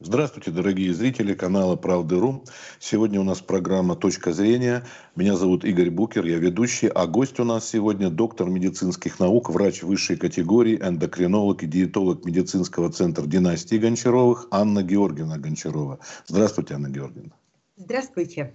Здравствуйте, дорогие зрители канала Правды.ру. Сегодня у нас программа «Точка зрения». Меня зовут Игорь Букер, я ведущий, а гость у нас сегодня доктор медицинских наук, врач высшей категории, эндокринолог и диетолог медицинского центра династии Гончаровых Анна Георгиевна Гончарова. Здравствуйте, Анна Георгиевна. Здравствуйте.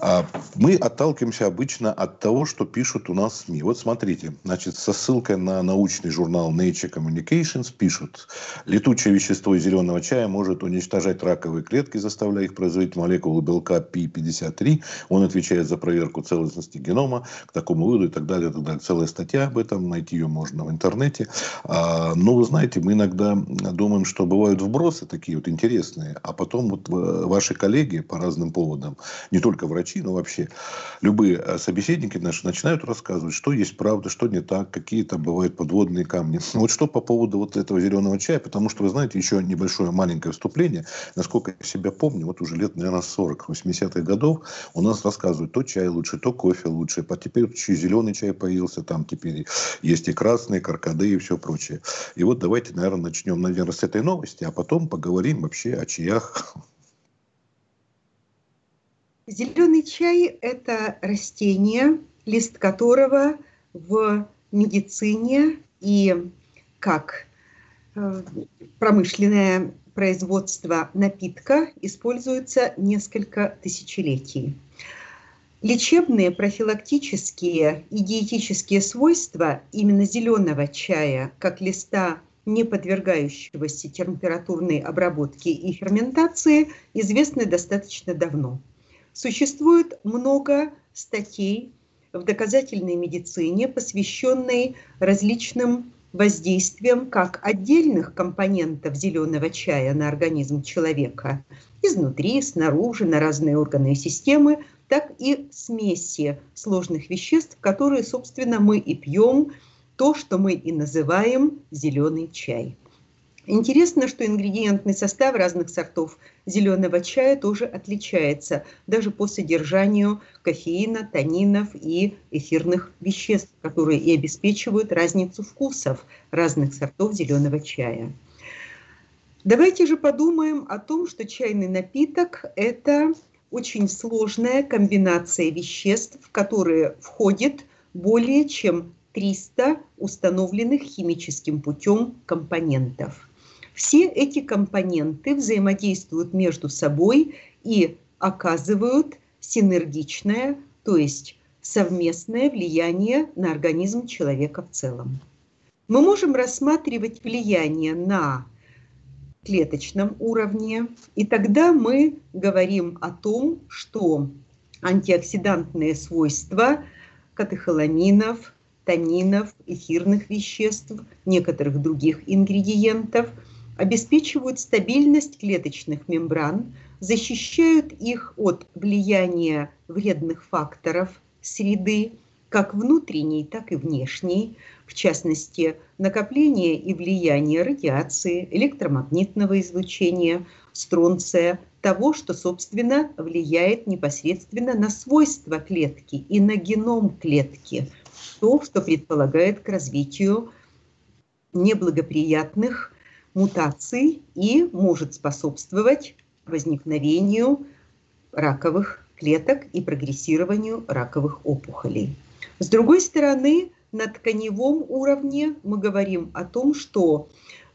А, мы отталкиваемся обычно от того, что пишут у нас СМИ. Вот смотрите, значит, со ссылкой на научный журнал Nature Communications пишут, летучее вещество из зеленого чая может уничтожать раковые клетки, заставляя их производить молекулы белка P53. Он отвечает за проверку целостности генома, к такому выводу и так далее, и так далее. Целая статья об этом, найти ее можно в интернете. А, но вы знаете, мы иногда думаем, что бывают вбросы такие вот интересные, а потом вот ваши коллеги по разным поводам, не только врачи, врачи, но вообще любые э, собеседники наши начинают рассказывать, что есть правда, что не так, какие там бывают подводные камни. Вот что по поводу вот этого зеленого чая, потому что, вы знаете, еще небольшое маленькое вступление, насколько я себя помню, вот уже лет, наверное, 40, 80-х годов у нас рассказывают, то чай лучше, то кофе лучше, а теперь еще зеленый чай появился, там теперь есть и красные, каркады и все прочее. И вот давайте, наверное, начнем, наверное, с этой новости, а потом поговорим вообще о чаях Зеленый чай – это растение, лист которого в медицине и как э, промышленное производство напитка используется несколько тысячелетий. Лечебные, профилактические и диетические свойства именно зеленого чая, как листа, не подвергающегося температурной обработке и ферментации, известны достаточно давно. Существует много статей в доказательной медицине, посвященные различным воздействиям как отдельных компонентов зеленого чая на организм человека, изнутри, снаружи, на разные органы и системы, так и смеси сложных веществ, которые, собственно, мы и пьем, то, что мы и называем зеленый чай. Интересно, что ингредиентный состав разных сортов зеленого чая тоже отличается, даже по содержанию кофеина, танинов и эфирных веществ, которые и обеспечивают разницу вкусов разных сортов зеленого чая. Давайте же подумаем о том, что чайный напиток – это очень сложная комбинация веществ, в которые входит более чем 300 установленных химическим путем компонентов – все эти компоненты взаимодействуют между собой и оказывают синергичное, то есть совместное влияние на организм человека в целом. Мы можем рассматривать влияние на клеточном уровне, и тогда мы говорим о том, что антиоксидантные свойства катехоламинов, танинов, эфирных веществ, некоторых других ингредиентов – обеспечивают стабильность клеточных мембран, защищают их от влияния вредных факторов среды, как внутренней, так и внешней, в частности, накопление и влияние радиации, электромагнитного излучения, стронция, того, что, собственно, влияет непосредственно на свойства клетки и на геном клетки, то, что предполагает к развитию неблагоприятных мутаций и может способствовать возникновению раковых клеток и прогрессированию раковых опухолей. С другой стороны, на тканевом уровне мы говорим о том, что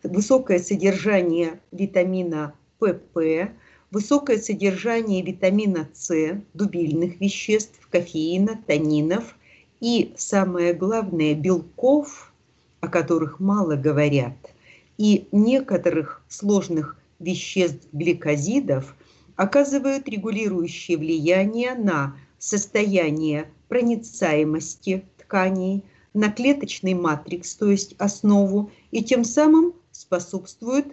высокое содержание витамина ПП, высокое содержание витамина С, дубильных веществ, кофеина, танинов и, самое главное, белков, о которых мало говорят – и некоторых сложных веществ гликозидов оказывают регулирующее влияние на состояние проницаемости тканей, на клеточный матрикс, то есть основу, и тем самым способствуют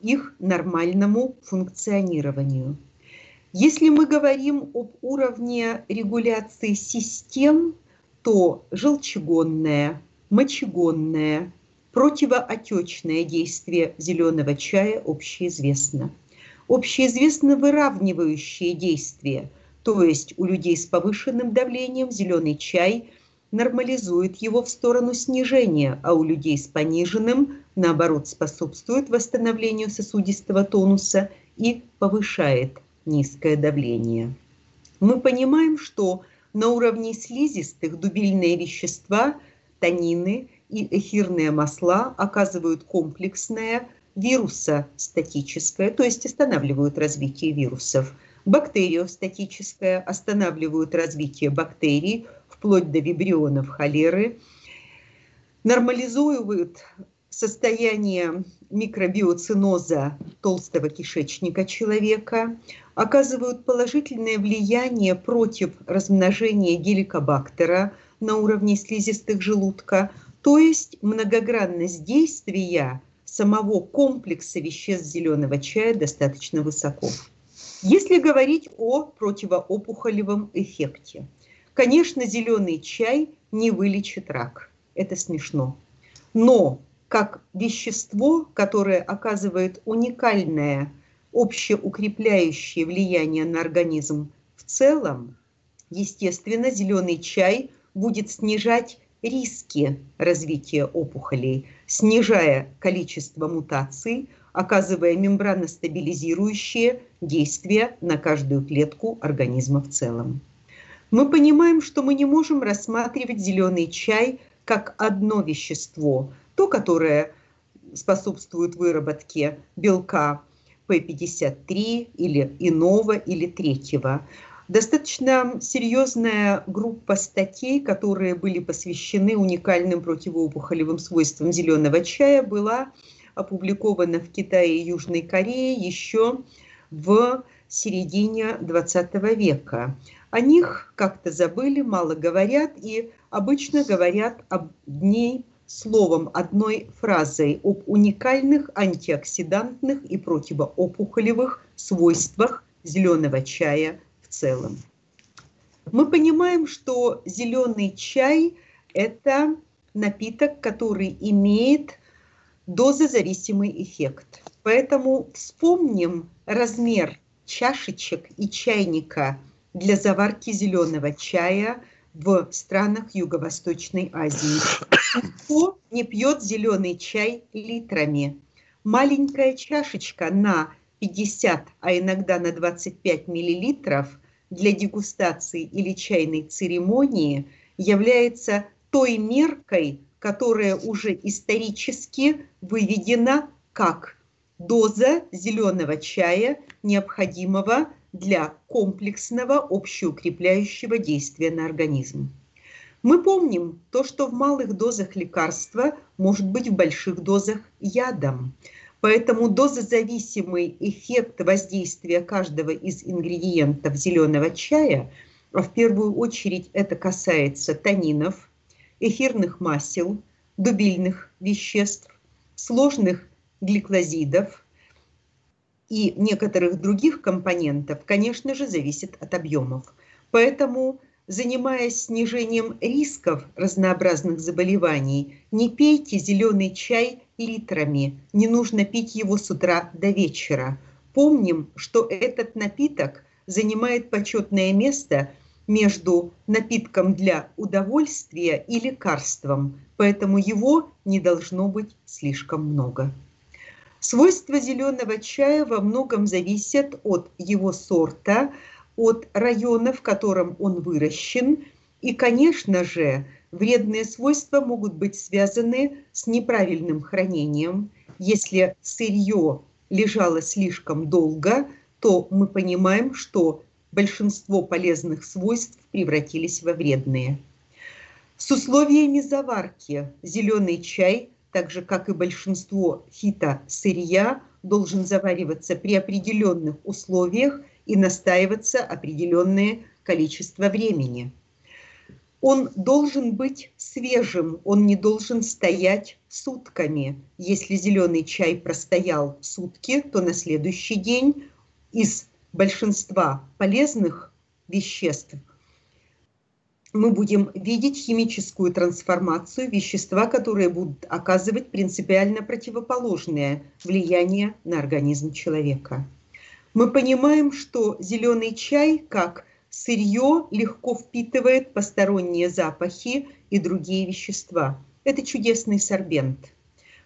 их нормальному функционированию. Если мы говорим об уровне регуляции систем, то желчегонная, мочегонная, Противоотечное действие зеленого чая общеизвестно. Общеизвестно выравнивающее действие, то есть у людей с повышенным давлением зеленый чай нормализует его в сторону снижения, а у людей с пониженным наоборот, способствует восстановлению сосудистого тонуса и повышает низкое давление. Мы понимаем, что на уровне слизистых дубильные вещества, танины и эфирные масла оказывают комплексное вирусостатическое, то есть останавливают развитие вирусов, бактериостатическое, останавливают развитие бактерий, вплоть до вибрионов холеры, нормализуют состояние микробиоциноза толстого кишечника человека, оказывают положительное влияние против размножения геликобактера на уровне слизистых желудка, то есть многогранность действия самого комплекса веществ зеленого чая достаточно высоко. Если говорить о противоопухолевом эффекте, конечно, зеленый чай не вылечит рак. Это смешно. Но как вещество, которое оказывает уникальное общеукрепляющее влияние на организм в целом, естественно, зеленый чай будет снижать риски развития опухолей, снижая количество мутаций, оказывая мембраностабилизирующее действие на каждую клетку организма в целом. Мы понимаем, что мы не можем рассматривать зеленый чай как одно вещество, то, которое способствует выработке белка P53 или иного или третьего. Достаточно серьезная группа статей, которые были посвящены уникальным противоопухолевым свойствам зеленого чая, была опубликована в Китае и Южной Корее еще в середине 20 века. О них как-то забыли, мало говорят и обычно говорят об ней словом, одной фразой об уникальных антиоксидантных и противоопухолевых свойствах зеленого чая целом. Мы понимаем, что зеленый чай – это напиток, который имеет дозозависимый эффект. Поэтому вспомним размер чашечек и чайника для заварки зеленого чая в странах Юго-Восточной Азии. Кто не пьет зеленый чай литрами? Маленькая чашечка на 50, а иногда на 25 миллилитров – для дегустации или чайной церемонии является той меркой, которая уже исторически выведена как доза зеленого чая, необходимого для комплексного общеукрепляющего действия на организм. Мы помним то, что в малых дозах лекарства может быть в больших дозах ядом. Поэтому дозозависимый эффект воздействия каждого из ингредиентов зеленого чая, а в первую очередь это касается танинов, эфирных масел, дубильных веществ, сложных гликозидов и некоторых других компонентов, конечно же, зависит от объемов. Поэтому занимаясь снижением рисков разнообразных заболеваний, не пейте зеленый чай литрами, не нужно пить его с утра до вечера. Помним, что этот напиток занимает почетное место между напитком для удовольствия и лекарством, поэтому его не должно быть слишком много. Свойства зеленого чая во многом зависят от его сорта, от района, в котором он выращен. И, конечно же, вредные свойства могут быть связаны с неправильным хранением. Если сырье лежало слишком долго, то мы понимаем, что большинство полезных свойств превратились во вредные. С условиями заварки зеленый чай, так же как и большинство фитосырья, должен завариваться при определенных условиях – и настаиваться определенное количество времени. Он должен быть свежим, он не должен стоять сутками. Если зеленый чай простоял сутки, то на следующий день из большинства полезных веществ мы будем видеть химическую трансформацию вещества, которые будут оказывать принципиально противоположное влияние на организм человека мы понимаем, что зеленый чай как сырье легко впитывает посторонние запахи и другие вещества. Это чудесный сорбент.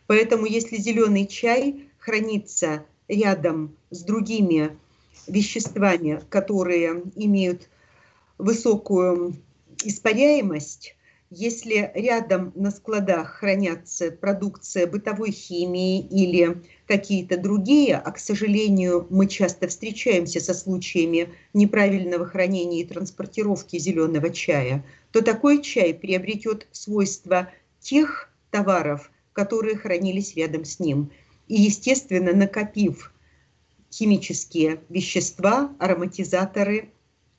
Поэтому если зеленый чай хранится рядом с другими веществами, которые имеют высокую испаряемость, если рядом на складах хранятся продукция бытовой химии или какие-то другие, а, к сожалению, мы часто встречаемся со случаями неправильного хранения и транспортировки зеленого чая, то такой чай приобретет свойства тех товаров, которые хранились рядом с ним. И, естественно, накопив химические вещества, ароматизаторы,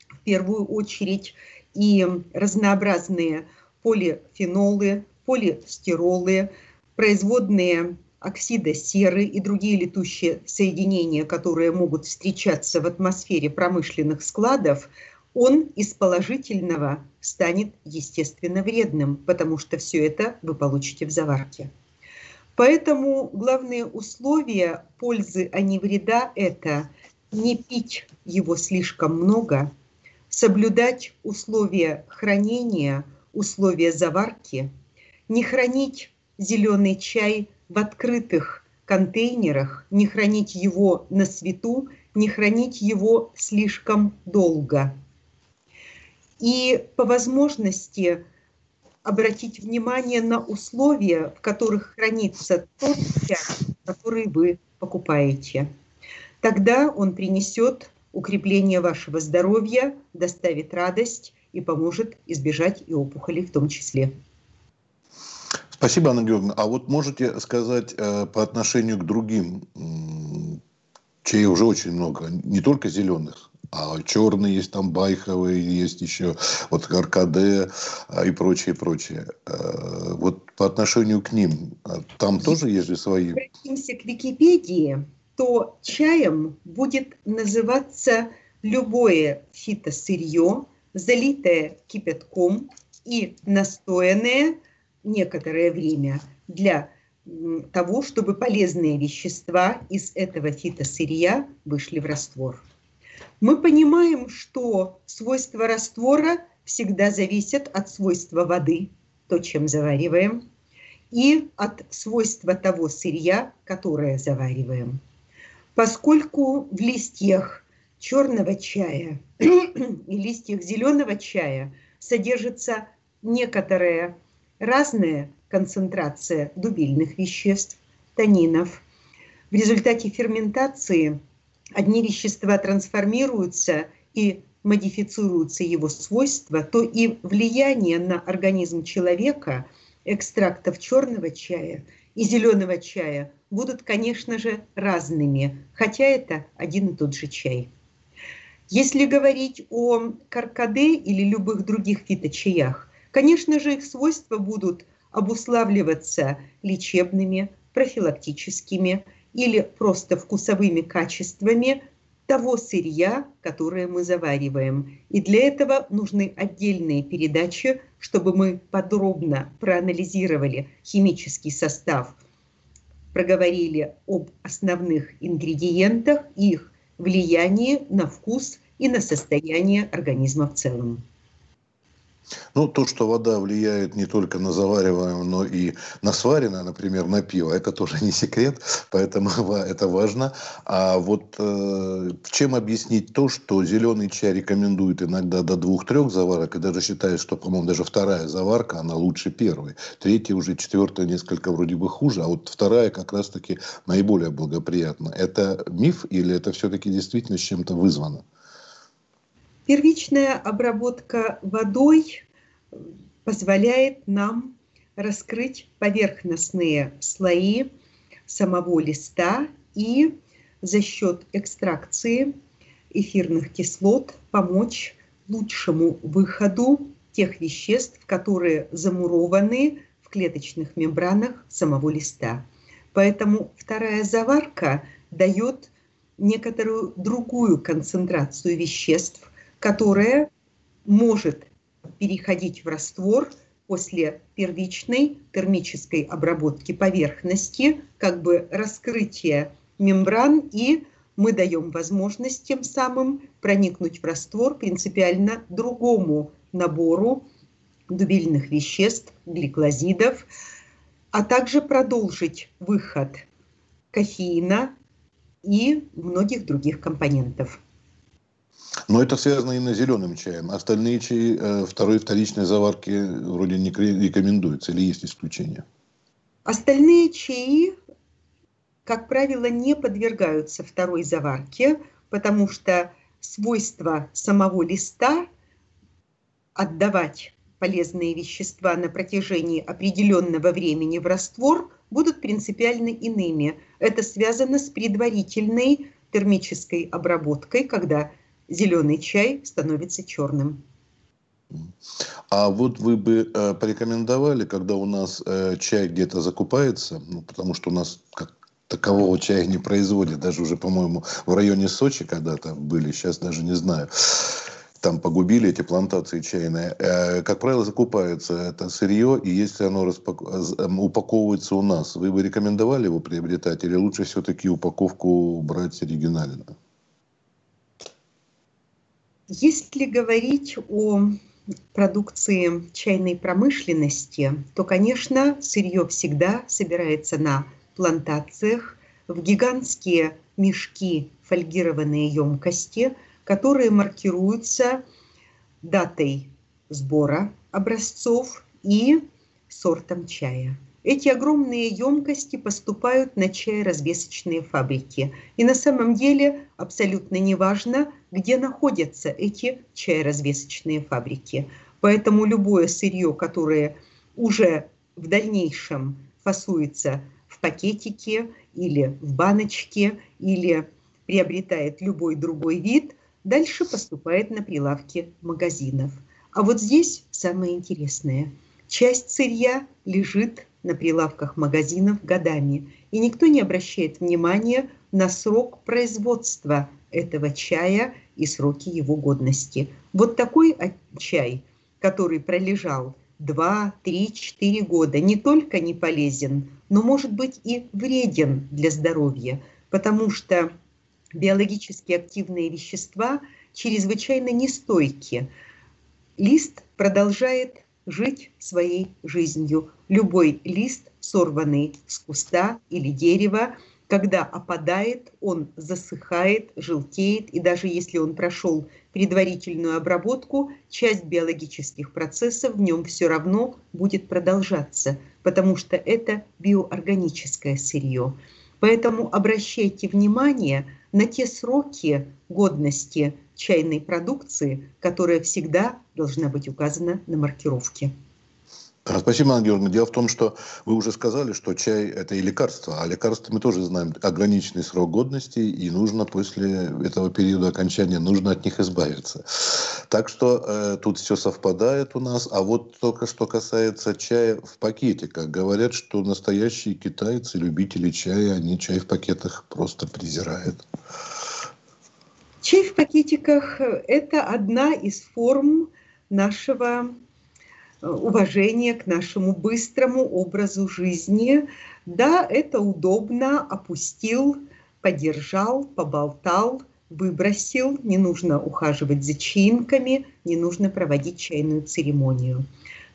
в первую очередь, и разнообразные полифенолы, полистиролы, производные оксида серы и другие летущие соединения, которые могут встречаться в атмосфере промышленных складов, он из положительного станет, естественно, вредным, потому что все это вы получите в заварке. Поэтому главные условия пользы, а не вреда – это не пить его слишком много, соблюдать условия хранения, условия заварки, не хранить зеленый чай в открытых контейнерах, не хранить его на свету, не хранить его слишком долго. И по возможности обратить внимание на условия, в которых хранится тот чай, который вы покупаете. Тогда он принесет укрепление вашего здоровья, доставит радость и поможет избежать и опухолей в том числе. Спасибо, Анна Георгиевна. А вот можете сказать э, по отношению к другим, чей уже очень много, не только зеленых, а черные есть там байховые, есть еще вот Аркаде а, и прочее, прочее. Э, вот по отношению к ним, э, там тоже есть же свои... Обратимся к Википедии, то чаем будет называться любое фитосырье, залитое кипятком и настоянное некоторое время для того, чтобы полезные вещества из этого фитосырья вышли в раствор. Мы понимаем, что свойства раствора всегда зависят от свойства воды, то, чем завариваем, и от свойства того сырья, которое завариваем. Поскольку в листьях черного чая и листьях зеленого чая содержится некоторая разная концентрация дубильных веществ, танинов. В результате ферментации одни вещества трансформируются и модифицируются его свойства, то и влияние на организм человека экстрактов черного чая и зеленого чая будут, конечно же, разными, хотя это один и тот же чай. Если говорить о каркаде или любых других фиточаях, конечно же, их свойства будут обуславливаться лечебными, профилактическими или просто вкусовыми качествами того сырья, которое мы завариваем. И для этого нужны отдельные передачи, чтобы мы подробно проанализировали химический состав, проговорили об основных ингредиентах, их влиянии на вкус и на состояние организма в целом. Ну, то, что вода влияет не только на завариваемое, но и на сваренное, например, на пиво, это тоже не секрет, поэтому это важно. А вот э, чем объяснить то, что зеленый чай рекомендует иногда до двух-трех заварок, и даже считает, что, по-моему, даже вторая заварка, она лучше первой. Третья уже, четвертая несколько вроде бы хуже, а вот вторая как раз-таки наиболее благоприятна. Это миф или это все-таки действительно с чем-то вызвано? Первичная обработка водой позволяет нам раскрыть поверхностные слои самого листа и за счет экстракции эфирных кислот помочь лучшему выходу тех веществ, которые замурованы в клеточных мембранах самого листа. Поэтому вторая заварка дает некоторую другую концентрацию веществ, которая может переходить в раствор после первичной термической обработки поверхности, как бы раскрытие мембран, и мы даем возможность тем самым проникнуть в раствор принципиально другому набору дубильных веществ, гликозидов, а также продолжить выход кофеина и многих других компонентов. Но это связано именно с зеленым чаем. Остальные чаи э, второй вторичной заварки вроде не рекомендуются или есть исключения? Остальные чаи, как правило, не подвергаются второй заварке, потому что свойства самого листа отдавать полезные вещества на протяжении определенного времени в раствор будут принципиально иными. Это связано с предварительной термической обработкой, когда зеленый чай становится черным. А вот вы бы э, порекомендовали, когда у нас э, чай где-то закупается, ну, потому что у нас как такового чая не производят, даже уже, по-моему, в районе Сочи когда-то были, сейчас даже не знаю там погубили эти плантации чайные. Э, как правило, закупается это сырье, и если оно распак... Упаковывается у нас, вы бы рекомендовали его приобретать, или лучше все-таки упаковку брать оригинально? Если говорить о продукции чайной промышленности, то, конечно, сырье всегда собирается на плантациях, в гигантские мешки фольгированные емкости – которые маркируются датой сбора образцов и сортом чая. Эти огромные емкости поступают на чай-развесочные фабрики. И на самом деле абсолютно не важно, где находятся эти чай-развесочные фабрики. Поэтому любое сырье, которое уже в дальнейшем фасуется в пакетике или в баночке, или приобретает любой другой вид, дальше поступает на прилавки магазинов. А вот здесь самое интересное. Часть сырья лежит на прилавках магазинов годами, и никто не обращает внимания на срок производства этого чая и сроки его годности. Вот такой чай, который пролежал 2, 3, 4 года, не только не полезен, но может быть и вреден для здоровья, потому что биологически активные вещества чрезвычайно нестойки. Лист продолжает жить своей жизнью. Любой лист, сорванный с куста или дерева, когда опадает, он засыхает, желтеет, и даже если он прошел предварительную обработку, часть биологических процессов в нем все равно будет продолжаться, потому что это биоорганическое сырье. Поэтому обращайте внимание на те сроки годности чайной продукции, которая всегда должна быть указана на маркировке. Спасибо, Анна Георгиевна. Дело в том, что вы уже сказали, что чай – это и лекарство, а лекарства мы тоже знаем ограниченный срок годности, и нужно после этого периода окончания, нужно от них избавиться. Так что э, тут все совпадает у нас. А вот только что касается чая в пакетиках. Говорят, что настоящие китайцы, любители чая, они чай в пакетах просто презирают. Чай в пакетиках – это одна из форм нашего уважение к нашему быстрому образу жизни. Да, это удобно, опустил, подержал, поболтал, выбросил, не нужно ухаживать за чаинками, не нужно проводить чайную церемонию.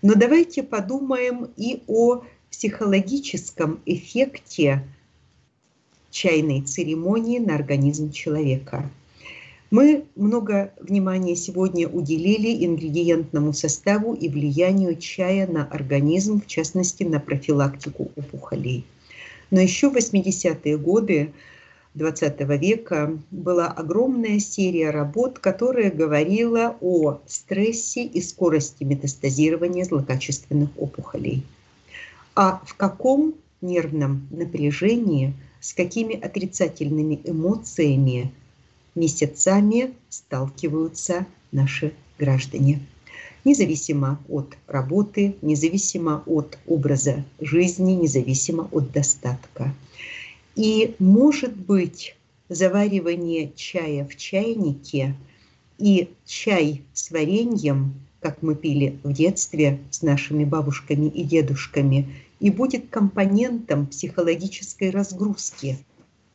Но давайте подумаем и о психологическом эффекте чайной церемонии на организм человека – мы много внимания сегодня уделили ингредиентному составу и влиянию чая на организм, в частности на профилактику опухолей. Но еще в 80-е годы XX века была огромная серия работ, которая говорила о стрессе и скорости метастазирования злокачественных опухолей. А в каком нервном напряжении, с какими отрицательными эмоциями месяцами сталкиваются наши граждане. Независимо от работы, независимо от образа жизни, независимо от достатка. И может быть заваривание чая в чайнике и чай с вареньем, как мы пили в детстве с нашими бабушками и дедушками, и будет компонентом психологической разгрузки.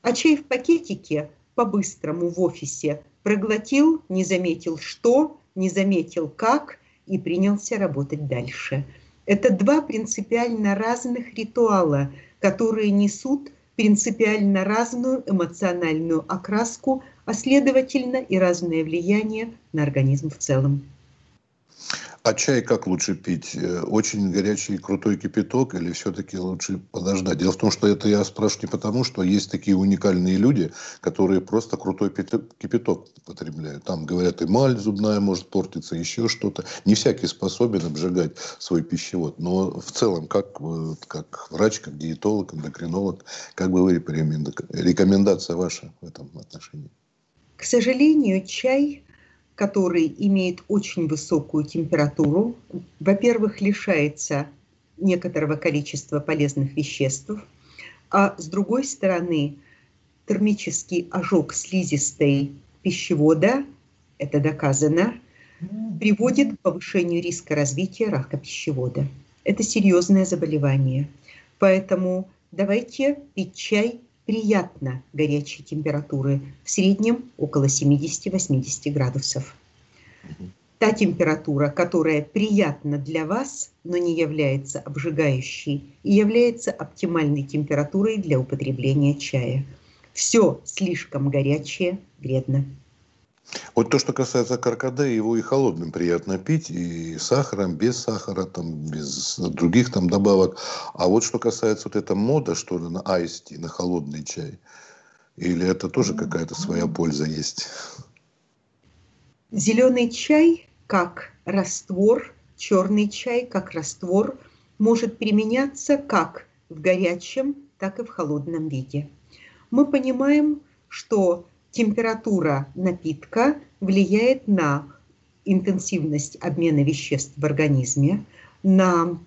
А чай в пакетике по-быстрому в офисе, проглотил, не заметил что, не заметил как и принялся работать дальше. Это два принципиально разных ритуала, которые несут принципиально разную эмоциональную окраску, а следовательно и разное влияние на организм в целом. А чай как лучше пить? Э, очень горячий крутой кипяток или все-таки лучше подождать? Дело в том, что это я спрашиваю не потому, что есть такие уникальные люди, которые просто крутой кипяток потребляют. Там, говорят, эмаль зубная может портиться, еще что-то. Не всякий способен обжигать свой пищевод. Но в целом, как, э, как врач, как диетолог, эндокринолог, как бы вы рекомендация ваша в этом отношении? К сожалению, чай который имеет очень высокую температуру, во-первых, лишается некоторого количества полезных веществ, а с другой стороны, термический ожог слизистой пищевода, это доказано, приводит к повышению риска развития рака пищевода. Это серьезное заболевание. Поэтому давайте пить чай приятно горячей температуры, в среднем около 70-80 градусов. Та температура, которая приятна для вас, но не является обжигающей и является оптимальной температурой для употребления чая. Все слишком горячее вредно. Вот то, что касается каркаде, его и холодным приятно пить, и сахаром, без сахара, там, без других там добавок. А вот что касается вот этой мода, что ли, на айсти, на холодный чай, или это тоже какая-то своя польза есть? Зеленый чай как раствор, черный чай как раствор может применяться как в горячем, так и в холодном виде. Мы понимаем, что температура напитка влияет на интенсивность обмена веществ в организме, на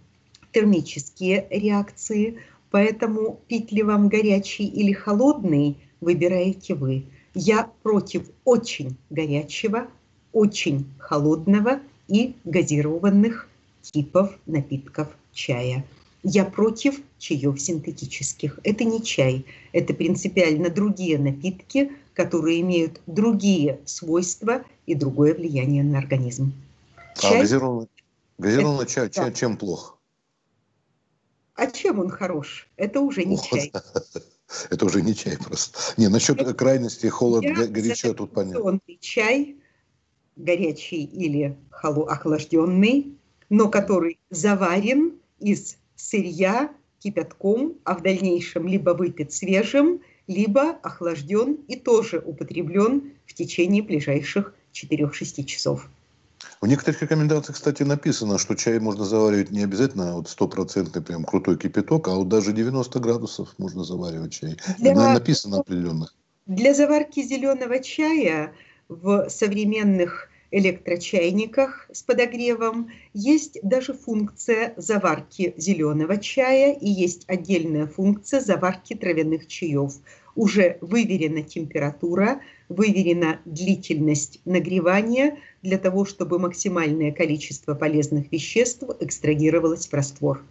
термические реакции, поэтому пить ли вам горячий или холодный, выбираете вы. Я против очень горячего, очень холодного и газированных типов напитков чая. Я против чаев синтетических. Это не чай, это принципиально другие напитки, которые имеют другие свойства и другое влияние на организм. А чай, а газированный, газированный это, чай, да. чем плохо? А чем он хорош? Это уже не вот. чай. Это уже не чай просто. Не, насчет это крайности холод, Я горячо тут понятно. чай, горячий или охлажденный, но который заварен из сырья кипятком, а в дальнейшем либо выпит свежим, либо охлажден и тоже употреблен в течение ближайших 4-6 часов. В некоторых рекомендациях, кстати, написано, что чай можно заваривать не обязательно вот стопроцентный прям крутой кипяток, а вот даже 90 градусов можно заваривать чай. Для... Написано определенных. Для заварки зеленого чая в современных электрочайниках с подогревом есть даже функция заварки зеленого чая и есть отдельная функция заварки травяных чаев. Уже выверена температура, выверена длительность нагревания для того, чтобы максимальное количество полезных веществ экстрагировалось в раствор.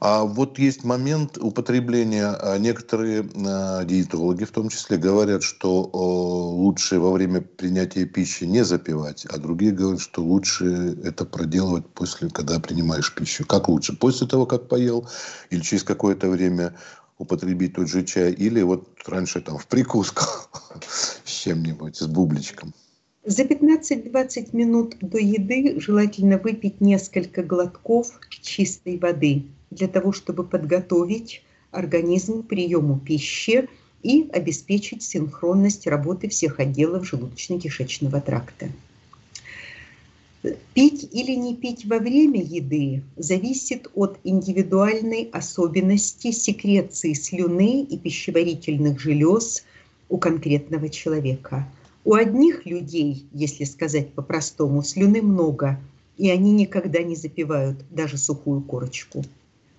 А вот есть момент употребления. А некоторые э, диетологи в том числе говорят, что лучше во время принятия пищи не запивать, а другие говорят, что лучше это проделывать после, когда принимаешь пищу. Как лучше? После того, как поел, или через какое-то время употребить тот же чай, или вот раньше там в прикуску с чем-нибудь, с бубличком. За 15-20 минут до еды желательно выпить несколько глотков чистой воды для того, чтобы подготовить организм к приему пищи и обеспечить синхронность работы всех отделов желудочно-кишечного тракта. Пить или не пить во время еды зависит от индивидуальной особенности секреции слюны и пищеварительных желез у конкретного человека – у одних людей, если сказать по-простому, слюны много, и они никогда не запивают даже сухую корочку.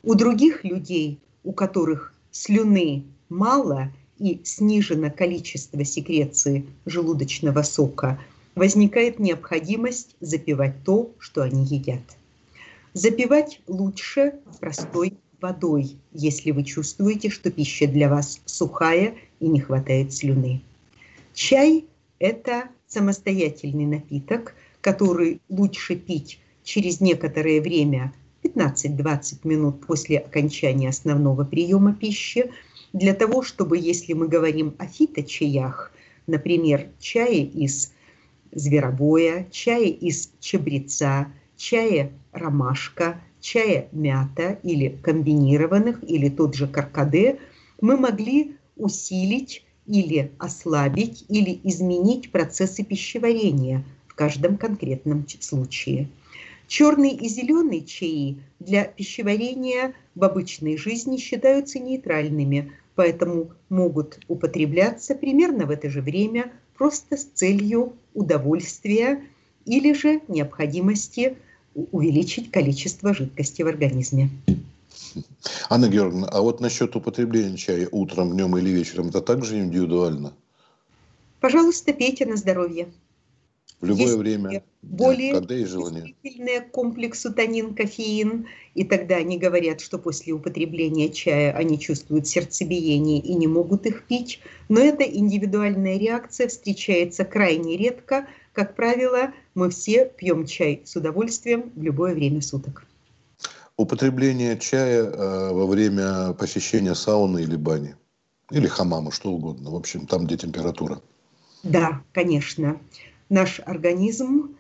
У других людей, у которых слюны мало и снижено количество секреции желудочного сока, возникает необходимость запивать то, что они едят. Запивать лучше простой водой, если вы чувствуете, что пища для вас сухая и не хватает слюны. Чай это самостоятельный напиток, который лучше пить через некоторое время, 15-20 минут после окончания основного приема пищи, для того, чтобы, если мы говорим о фиточаях, например, чае из зверобоя, чае из чабреца, чае ромашка, чая мята или комбинированных, или тот же каркаде, мы могли усилить или ослабить, или изменить процессы пищеварения в каждом конкретном случае. Черный и зеленый чаи для пищеварения в обычной жизни считаются нейтральными, поэтому могут употребляться примерно в это же время просто с целью удовольствия или же необходимости увеличить количество жидкости в организме. Анна Георгиевна, а вот насчет употребления чая утром, днем или вечером, это также индивидуально? Пожалуйста, пейте на здоровье. В любое Есть время, более когда есть желание. к комплексу танин, кофеин, и тогда они говорят, что после употребления чая они чувствуют сердцебиение и не могут их пить, но эта индивидуальная реакция встречается крайне редко. Как правило, мы все пьем чай с удовольствием в любое время суток. Употребление чая э, во время посещения сауны или бани, или хамама, что угодно, в общем, там, где температура. Да, конечно наш организм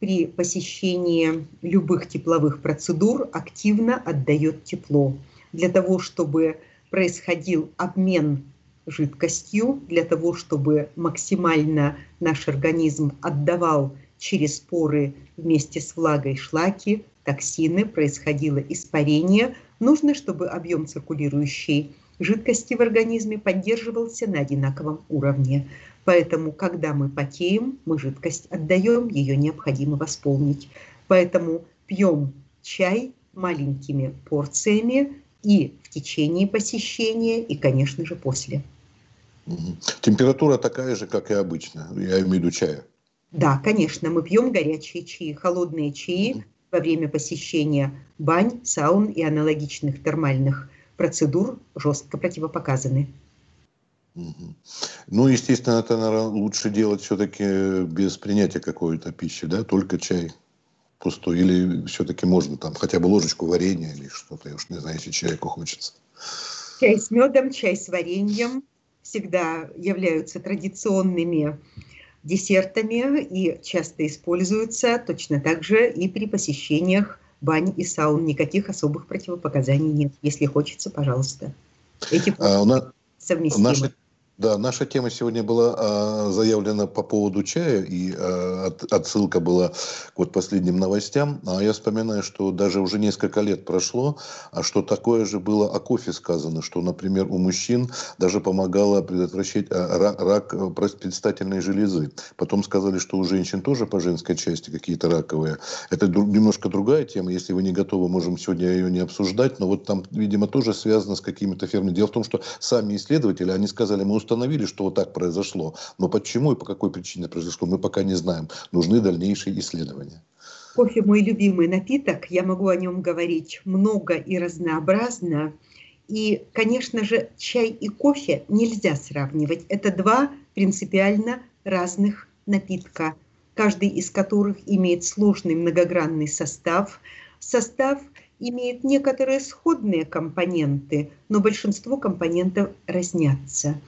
при посещении любых тепловых процедур активно отдает тепло. Для того, чтобы происходил обмен жидкостью, для того, чтобы максимально наш организм отдавал через поры вместе с влагой шлаки, токсины, происходило испарение, нужно, чтобы объем циркулирующей жидкости в организме поддерживался на одинаковом уровне. Поэтому, когда мы потеем, мы жидкость отдаем, ее необходимо восполнить. Поэтому пьем чай маленькими порциями и в течение посещения, и, конечно же, после. Температура такая же, как и обычно, я имею в виду чая. Да, конечно, мы пьем горячие чаи, холодные чаи. Во время посещения бань, саун и аналогичных термальных процедур жестко противопоказаны. Ну, естественно, это, наверное, лучше делать все-таки без принятия какой-то пищи, да, только чай пустой. Или все-таки можно там хотя бы ложечку варенья или что-то, я уж не знаю, если человеку хочется. Чай с медом, чай с вареньем всегда являются традиционными десертами и часто используются точно так же и при посещениях бань и саун. Никаких особых противопоказаний нет. Если хочется, пожалуйста. Эти а, у нас, совместимы. Наши да, наша тема сегодня была а, заявлена по поводу чая, и а, от, отсылка была к вот последним новостям. А я вспоминаю, что даже уже несколько лет прошло, а что такое же было о кофе сказано, что, например, у мужчин даже помогало предотвращать а, рак, рак э, предстательной железы. Потом сказали, что у женщин тоже по женской части какие-то раковые. Это друг, немножко другая тема. Если вы не готовы, можем сегодня ее не обсуждать. Но вот там, видимо, тоже связано с какими-то фермами. Дело в том, что сами исследователи, они сказали, мы установили, что вот так произошло. Но почему и по какой причине произошло, мы пока не знаем. Нужны дальнейшие исследования. Кофе мой любимый напиток. Я могу о нем говорить много и разнообразно. И, конечно же, чай и кофе нельзя сравнивать. Это два принципиально разных напитка, каждый из которых имеет сложный многогранный состав. Состав имеет некоторые сходные компоненты, но большинство компонентов разнятся.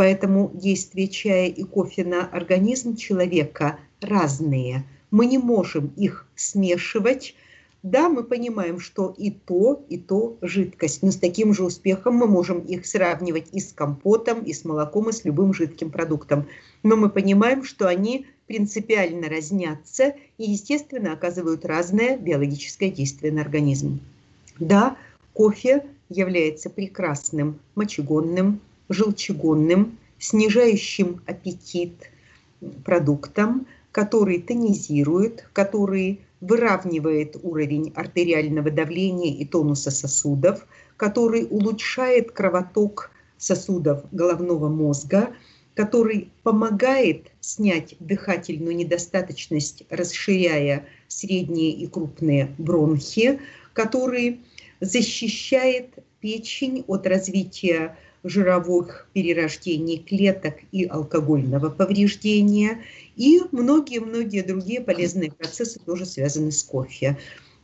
Поэтому действия чая и кофе на организм человека разные. Мы не можем их смешивать. Да, мы понимаем, что и то, и то жидкость, но с таким же успехом мы можем их сравнивать и с компотом, и с молоком, и с любым жидким продуктом. Но мы понимаем, что они принципиально разнятся и, естественно, оказывают разное биологическое действие на организм. Да, кофе является прекрасным мочегонным, желчегонным, снижающим аппетит продуктом, который тонизирует, который выравнивает уровень артериального давления и тонуса сосудов, который улучшает кровоток сосудов головного мозга, который помогает снять дыхательную недостаточность, расширяя средние и крупные бронхи, который защищает печень от развития жировых перерождений клеток и алкогольного повреждения. И многие-многие другие полезные процессы тоже связаны с кофе.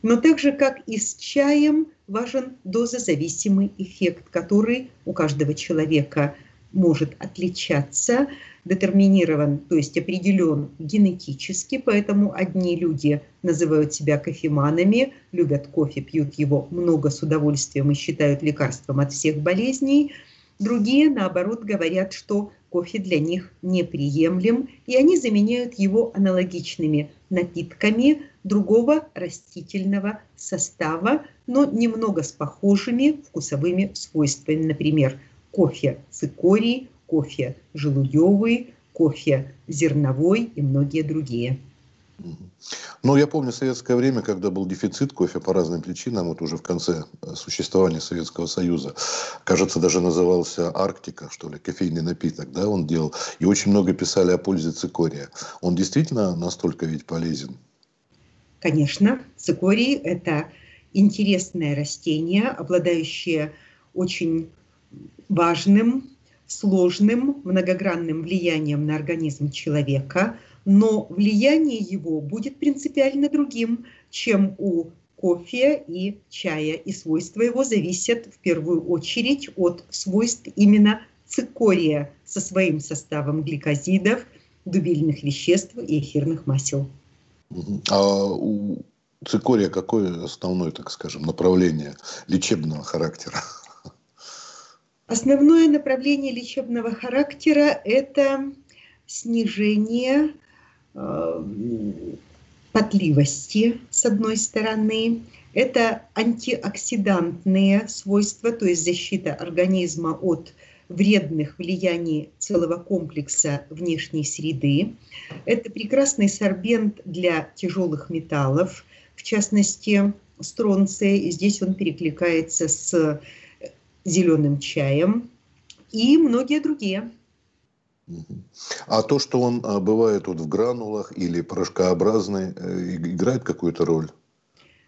Но так же, как и с чаем, важен дозозависимый эффект, который у каждого человека может отличаться, детерминирован, то есть определен генетически, поэтому одни люди называют себя кофеманами, любят кофе, пьют его много с удовольствием и считают лекарством от всех болезней, другие, наоборот, говорят, что кофе для них неприемлем, и они заменяют его аналогичными напитками другого растительного состава, но немного с похожими вкусовыми свойствами, например, кофе цикорий, кофе желудевый, кофе зерновой и многие другие. Ну, я помню советское время, когда был дефицит кофе по разным причинам, вот уже в конце э, существования Советского Союза, кажется, даже назывался Арктика, что ли, кофейный напиток, да, он делал. И очень много писали о пользе цикория. Он действительно настолько ведь полезен? Конечно, цикорий – это интересное растение, обладающее очень важным, сложным, многогранным влиянием на организм человека, но влияние его будет принципиально другим, чем у кофе и чая, и свойства его зависят в первую очередь от свойств именно цикория со своим составом гликозидов, дубильных веществ и эфирных масел. А у цикория какое основное, так скажем, направление лечебного характера? Основное направление лечебного характера – это снижение потливости, с одной стороны, это антиоксидантные свойства, то есть защита организма от вредных влияний целого комплекса внешней среды. Это прекрасный сорбент для тяжелых металлов, в частности, стронция. И здесь он перекликается с зеленым чаем и многие другие. А то, что он а, бывает вот в гранулах или порошкообразный, э, играет какую-то роль?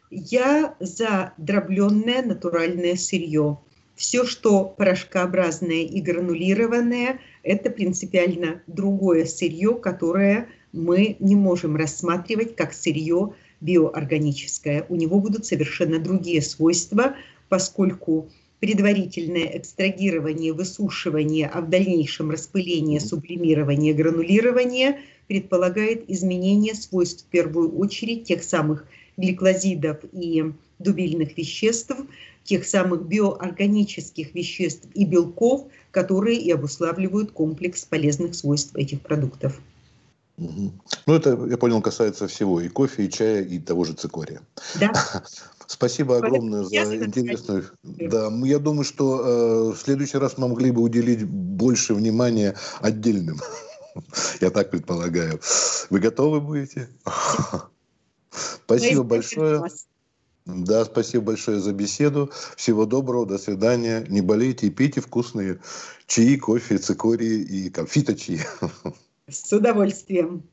Я за дробленное натуральное сырье. Все, что порошкообразное и гранулированное, это принципиально другое сырье, которое мы не можем рассматривать как сырье биоорганическое. У него будут совершенно другие свойства, поскольку предварительное экстрагирование, высушивание, а в дальнейшем распыление, сублимирование, гранулирование предполагает изменение свойств в первую очередь тех самых гликозидов и дубильных веществ, тех самых биоорганических веществ и белков, которые и обуславливают комплекс полезных свойств этих продуктов. Ну, это, я понял, касается всего, и кофе, и чая, и того же цикория. Да. Спасибо огромное за интересную... Да, я думаю, что э, в следующий раз мы могли бы уделить больше внимания отдельным. Я так предполагаю. Вы готовы будете? Спасибо большое. Да, спасибо большое за беседу. Всего доброго, до свидания. Не болейте и пейте вкусные чаи, кофе, цикории и конфиточи. С удовольствием.